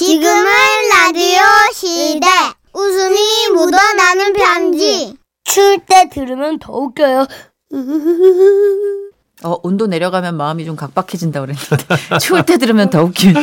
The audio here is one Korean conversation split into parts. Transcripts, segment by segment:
지금은 라디오 시대. 웃음이 묻어나는 편지. 추울 때 들으면 더 웃겨요. 어, 온도 내려가면 마음이 좀 각박해진다 그랬는데. 추울 때 들으면 더 웃긴.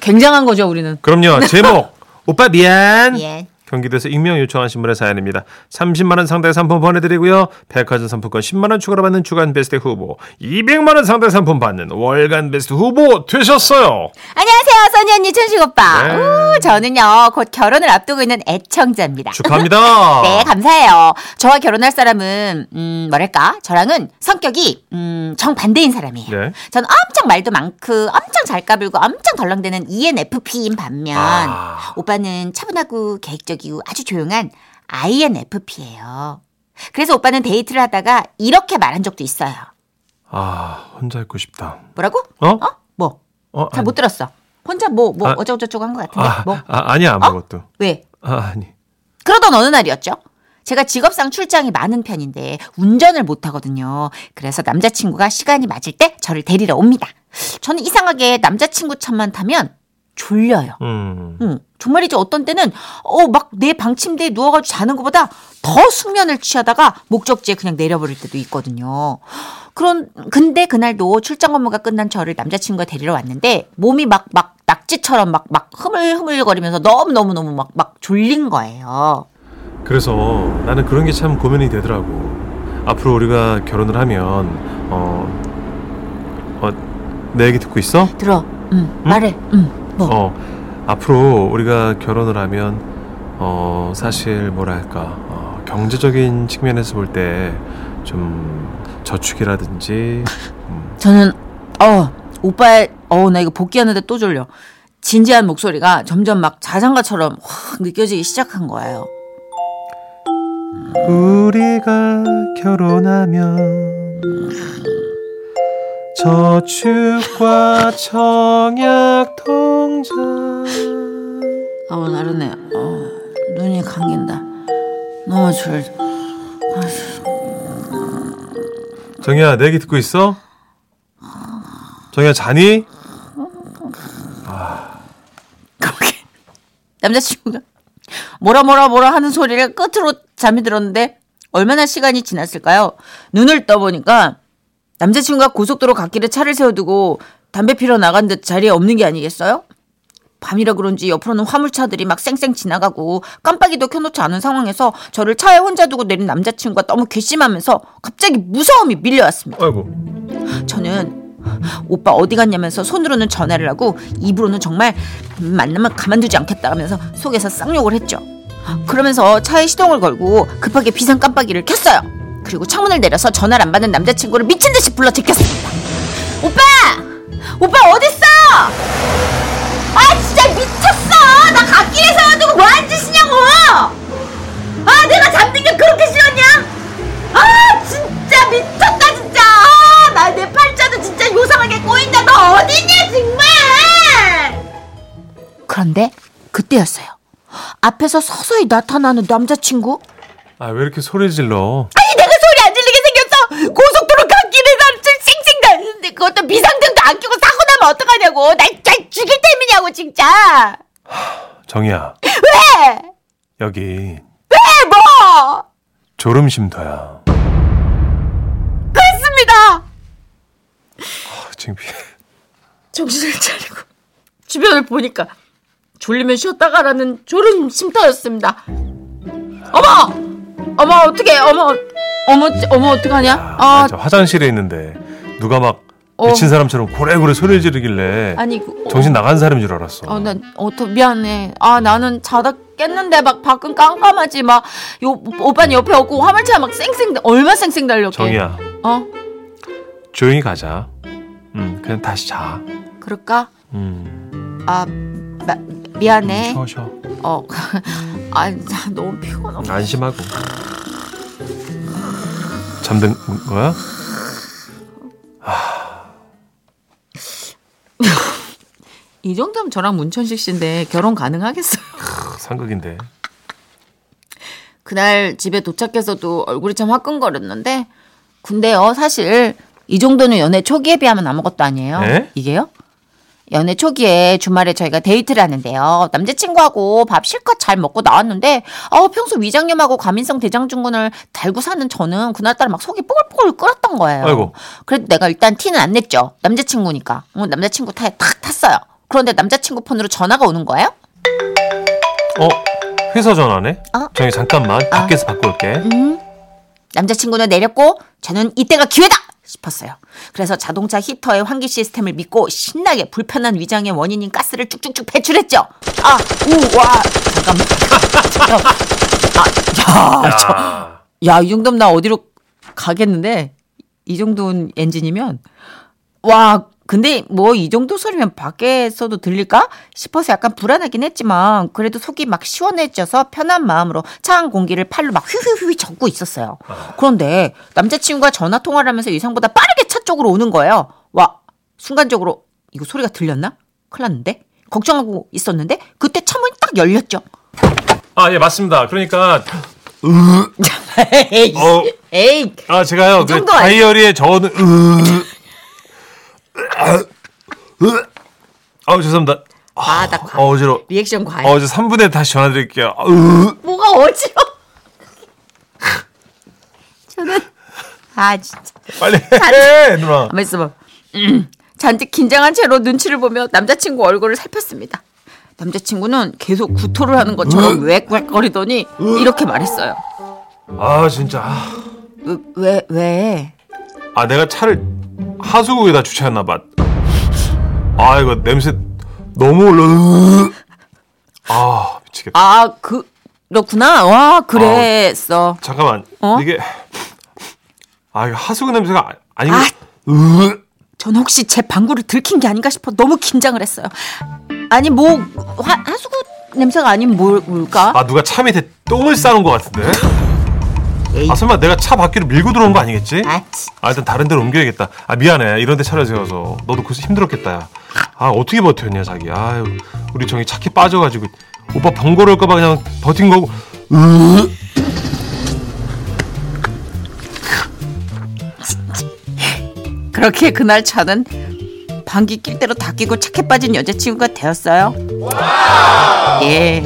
굉장한 거죠, 우리는. 그럼요. 제목 오빠 미안. 예. 경기도에서 익명 요청하신 분의 사연입니다. 30만 원 상당의 상품 보내드리고요. 백화점 상품권 10만 원 추가로 받는 주간 베스트 후보, 200만 원 상당의 상품 받는 월간 베스트 후보 되셨어요. 안녕하세요, 써니 언니, 천식 오빠. 네. 우, 저는요, 곧 결혼을 앞두고 있는 애청자입니다. 축하합니다. 네, 감사해요. 저와 결혼할 사람은, 음, 뭐랄까, 저랑은 성격이, 음, 정 반대인 사람이에요. 네. 저는 엄청 말도 많고, 엄청 잘 까불고, 엄청 덜렁대는 ENFP인 반면, 아. 오빠는 차분하고 계획적이 고 아주 조용한 INFP예요. 그래서 오빠는 데이트를 하다가 이렇게 말한 적도 있어요. 아, 혼자 있고 싶다. 뭐라고? 어? 어? 뭐? 어, 잘못 들었어. 혼자 뭐, 뭐, 아. 어쩌고저쩌고 한 것 같은데. 아, 뭐? 아, 아니야, 아무것도. 왜? 아, 아니. 그러던 어느 날이었죠. 제가 직업상 출장이 많은 편인데 운전을 못 하거든요. 그래서 남자친구가 시간이 맞을 때 저를 데리러 옵니다. 저는 이상하게 남자친구 차만 타면 졸려요. 음. 응, 정말이죠. 어떤 때는 어 막 내 방 침대에 누워가지고 자는 것보다 더 숙면을 취하다가 목적지에 그냥 내려버릴 때도 있거든요. 그런 근데 그날도 출장 업무가 끝난 저를 남자친구가 데리러 왔는데 몸이 막막 낙지처럼 막막 흐물흐물거리면서 너무 너무 너무 막 막 졸린 거예요. 그래서 나는 그런 게 참 고민이 되더라고. 앞으로 우리가 결혼을 하면 어, 어, 내 얘기 듣고 있어? 들어, 응, 말해, 응, 뭐, 어, 앞으로 우리가 결혼을 하면 어, 사실 뭐랄까 어, 경제적인 측면에서 볼 때 좀 저축이라든지 음, 저는 어 오빠의 어 나 이거 복귀하는데 또 졸려. 진지한 목소리가 점점 막 자장가처럼 확 느껴지기 시작한 거예요. 우리가 결혼하면 저축과 청약 통장 아우 나른해. 어 눈이 감긴다. 너무 졸. 정희야 내 얘기 듣고 있어? 정희야 자니? 그렇게 남자친구가 뭐라 뭐라 뭐라 하는 소리를 끝으로 잠이 들었는데 얼마나 시간이 지났을까요? 눈을 떠보니까 남자친구가 고속도로 갓길에 차를 세워두고 담배 피러 나간 듯 자리에 없는 게 아니겠어요? 밤이라 그런지 옆으로는 화물차들이 막 쌩쌩 지나가고 깜빡이도 켜놓지 않은 상황에서 저를 차에 혼자 두고 내린 남자친구가 너무 괘씸하면서 갑자기 무서움이 밀려왔습니다. 아이고 저는 오빠 어디 갔냐면서 손으로는 전화를 하고 입으로는 정말 만나면 가만두지 않겠다 하면서 속에서 쌍욕을 했죠. 그러면서 차에 시동을 걸고 급하게 비상 깜빡이를 켰어요. 그리고 창문을 내려서 전화를 안 받는 남자친구를 미친 듯이 불러 제꼈습니다. 오빠! 오빠 어딨어? 아 진짜 미쳤어! 나 갓길에 세워두고 뭐하는 짓이냐고! 아 내가 잡는 게 그렇게 싫었냐? 아 진짜 미쳤다 진짜 아, 나내 팔자도 진짜 요상하게 꼬인다 너 어디냐 정말 그런데 그때였어요 앞에서 서서히 나타나는 남자친구 아 왜 이렇게 소리 질러 아니 내가 안 질리게 생겼어. 고속도로 갓길에서 쌩쌩 달리는데 그것도 비상등도 안 켜고 사고 나면 어떡하냐고. 날 진짜 죽일 때문이냐고 진짜. 정희야. 왜? 여기 왜? 뭐? 졸음 쉼터야. 그렇습니다. 아, 지금 정신을 차리고 주변을 보니까 졸리면 쉬었다 가라는 졸음 쉼터였습니다. 어머, 어머 어떻게, 어머, 어머, 어머 어떡하냐? 아, 아, 저 화장실에 있는데 누가 막 어. 미친 사람처럼 고래고래 소리를 지르길래 아니, 그, 어, 정신 나간 사람인 줄 알았어. 어, 난 어to 미안해. 아, 나는 자다 깼는데 막 밖은 깜깜하지 막 요 오빠는 옆에 없고 화물차 막 쌩쌩 얼마 쌩쌩 달렸게. 정희야 어, 조용히 가자. 음 그냥 다시 자. 그럴까? 음 아, 마, 미안해. 쉬어 쉬어. 어, 아, 나 너무 피곤하고. 안심하고. 잠든 거야? 이 정도면 저랑 문천식 씨인데 결혼 가능하겠어요? 상극인데. 그날 집에 도착해서도 얼굴이 참 화끈거렸는데 근데요 사실 이 정도는 연애 초기에 비하면 아무것도 아니에요. 네? 이게요? 연애 초기에 주말에 저희가 데이트를 하는데요. 남자친구하고 밥 실컷 잘 먹고 나왔는데, 어, 평소 위장염하고 과민성 대장증후군을 달고 사는 저는 그날따라 막 속이 뽀글뽀글 끓었던 거예요. 아이고. 그래도 내가 일단 티는 안 냈죠. 남자친구니까. 어, 남자친구 타에 탁 탔어요. 그런데 남자친구 폰으로 전화가 오는 거예요? 어, 회사 전화네? 어? 저기 잠깐만, 밖에서 받고 올게. 음. 남자친구는 내렸고 저는 이때가 기회다 싶었어요. 그래서 자동차 히터의 환기 시스템을 믿고 신나게 불편한 위장의 원인인 가스를 쭉쭉쭉 배출했죠. 아, 우, 와, 잠깐만, 잠깐만. 아, 야, 저, 아, 야, 이 정도면 나 어디로 가겠는데? 이 정도는 엔진이면? 와, 근데 뭐 이 정도 소리면 밖에서도 들릴까 싶어서 약간 불안하긴 했지만 그래도 속이 막 시원해져서 편한 마음으로 차안 공기를 팔로 막 휘휘휘 젓고 있었어요. 그런데 남자친구가 전화 통화를 하면서 예상보다 빠르게 차 쪽으로 오는 거예요. 와, 순간적으로 이거 소리가 들렸나? 큰일 났는데? 걱정하고 있었는데 그때 차 문이 딱 열렸죠. 아, 예, 맞습니다. 그러니까, 에이, 어, 에이, 아, 제가요, 그 정도 아니- 다이어리에 적어둔, 아우, 죄송합니다. 아, 나 과해. 어, 어지러워. 리액션 과해. 어, 저 3분에 다시 전화드릴게요. 아, 뭐가 어지러? 저는 아 진짜 빨리 해, 누나. 가만 있어봐. 음, 잔뜩 긴장한 채로 눈치를 보며 남자친구 얼굴을 살폈습니다. 남자친구는 계속 구토를 하는 것처럼 웩웩거리더니 이렇게 말했어요. 아, 진짜. 아. 왜, 왜, 왜? 아, 내가 차를 하수구에다 주차했나 봐. 아, 이거 냄새 너무 올라. 아, 미치겠다. 아, 그, 그렇구나. 와, 그랬어. 잠깐만. 어? 이게. 아, 이거 하수구 냄새가 아- 아니고. 아. 으. 전 혹시 제 방구를 들킨 게 아닌가 싶어 너무 긴장을 했어요. 아니, 뭐, 화, 하수구 냄새가 아닌 뭘, 뭘까? 아, 누가 차 밑에 똥을 싸놓은 것 같은데? 에이. 아, 설마 내가 차 밖으로 밀고 들어온 거 아니겠지? 아, 치. 아, 일단 다른 데로 옮겨야겠다. 아, 미안해. 이런 데 차를 세워서. 너도 그래서 힘들었겠다. 야. 아, 어떻게 버텼냐, 자기. 아유, 우리 정이 착해 빠져가지고. 오빠 번거로울 까봐 그냥 버틴 거고. 으. 그렇게 그날 저는 방귀 낄 대로 다 끼고 착해 빠진 여자친구가 되었어요. 예,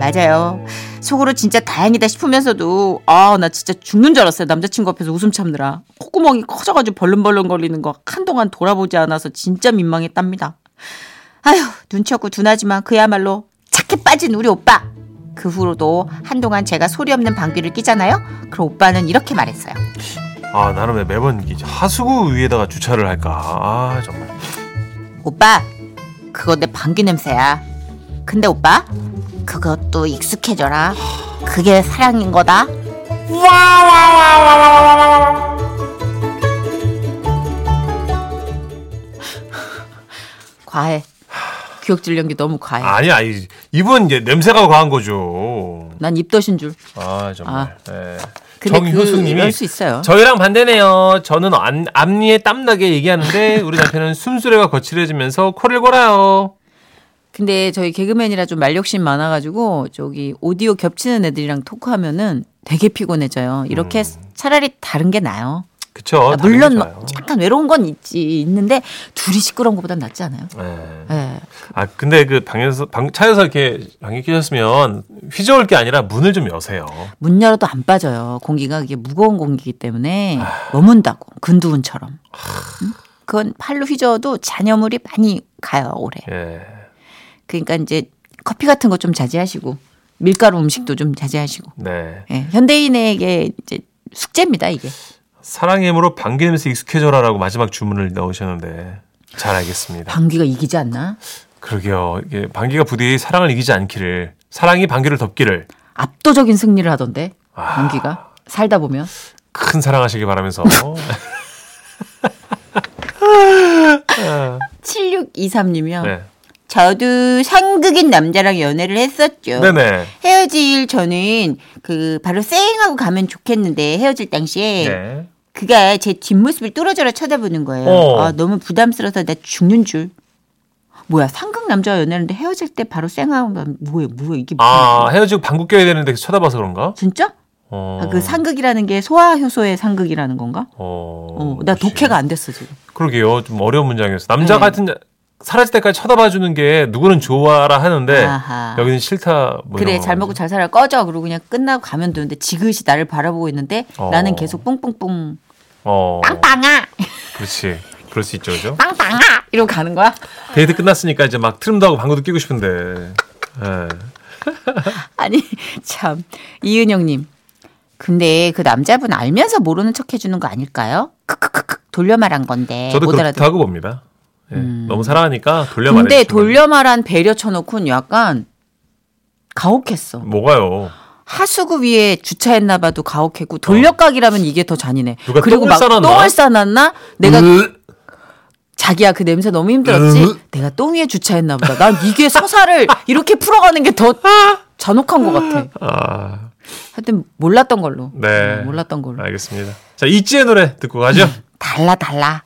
맞아요. 속으로 진짜 다행이다 싶으면서도 아 나 진짜 죽는 줄 알았어요. 남자친구 앞에서 웃음 참느라 콧구멍이 커져가지고 벌렁벌렁 거리는 거 한동안 돌아보지 않아서 진짜 민망했답니다. 아휴 눈치 없고 둔하지만 그야말로 착해 빠진 우리 오빠. 그 후로도 한동안 제가 소리 없는 방귀를 끼잖아요. 그럼 오빠는 이렇게 말했어요. 아, 나는 왜 매번 이 하수구 위에다가 주차를 할까? 아, 정말. 오빠, 그거 내 방귀 냄새야. 근데 오빠, 그것도 익숙해져라. 그게 사랑인 거다. 과해. 기억질 연기 너무 과해. 아니, 아니. 이분 이제 냄새가 과한 거죠. 난 입덧인 줄. 아, 정말. 예. 근데 정효수님이 그럴 수 있어요. 저희랑 반대네요. 저는 안, 앞니에 땀나게 얘기하는데 우리 남편은 숨소리가 거칠어지면서 코를 골아요. 근데 저희 개그맨이라 좀 말욕심 많아가지고 저기 오디오 겹치는 애들이랑 토크하면은 되게 피곤해져요. 이렇게 차라리 다른 게 나아요. 그쵸. 아, 음. 다른 물론 게 뭐. 약간 외로운 건 있지 있는데 둘이 시끄러운 것보단 낫지 않아요? 예. 예. 아 근데 그 방에서 방 차에서 이렇게 방에 끼셨으면 휘저을 게 아니라 문을 좀 여세요. 문 열어도 안 빠져요. 공기가 이게 무거운 공기이기 때문에 머문다고 근두운처럼. 응? 그건 팔로 휘저어도 잔여물이 많이 가요 오래. 예. 그러니까 이제 커피 같은 거 좀 자제하시고 밀가루 음식도 좀 자제하시고. 네. 예, 현대인에게 이제 숙제입니다 이게. 사랑의 힘으로 방귀 냄새 익숙해져라라고 마지막 주문을 넣으셨는데 잘 알겠습니다. 방귀가 이기지 않나? 그러게요. 이게 방귀가 부디 사랑을 이기지 않기를 사랑이 방귀를 덮기를 압도적인 승리를 하던데 아. 방귀가 살다 보면. 큰 사랑하시길 바라면서 7623님이요. 네. 저도 상극인 남자랑 연애를 했었죠. 네네. 헤어질 저는 그 바로 쌩하고 가면 좋겠는데 헤어질 당시에 네. 그가 제 뒷모습을 뚫어져라 쳐다보는 거예요. 어. 아, 너무 부담스러워서 나 죽는 줄. 뭐야 상극 남자와 연애하는데 헤어질 때 바로 쌩하면 뭐야 뭐야 이게 뭐야 아 헤어지고 방귀 껴야 되는데 쳐다봐서 그런가? 진짜? 어. 아, 그 상극이라는 게 소아효소의 상극이라는 건가? 어. 어, 나 혹시. 독해가 안 됐어 지금. 그러게요. 좀 어려운 문장이었어. 남자 네. 같은 자- 사라질 때까지 쳐다봐 주는 게 누구는 좋아라 하는데 아하. 여기는 싫다. 뭐 그래 잘 거. 먹고 잘 살아 꺼져 그러고 그냥 끝나고 가면 되는데 지그시 나를 바라보고 있는데 어. 나는 계속 뿡뿡뿡 어. 빵빵아 그렇지. 그럴 수 있죠, 그죠? 빵빵아 이러고 가는 거야 데이트 끝났으니까 이제 막 트림도 하고 방구도 끼고 싶은데. 예. 아니 참 이은영님 근데 그 남자분 알면서 모르는 척 해주는 거 아닐까요? 크크크크 돌려 말한 건데 저도 그렇다고 봅니다. 예. 너무 사랑하니까 돌려 말해. 근데 돌려 말한 배려 쳐놓고는 약간 가혹했어. 뭐가요? 하수구 위에 주차했나 봐도 가혹했고 돌려각이라면 이게 더 잔인해. 누가 그리고 막? 똥을 싸놨나? 내가 으, 자기야 그 냄새 너무 힘들었지. 으. 내가 똥 위에 주차했나 보다. 난 이게 서사를 이렇게 풀어가는 게 더 잔혹한 것 같아. 아, 하여튼 몰랐던 걸로. 네. 어, 몰랐던 걸로. 알겠습니다. 자, 이지의 노래 듣고 가죠. 달라 달라.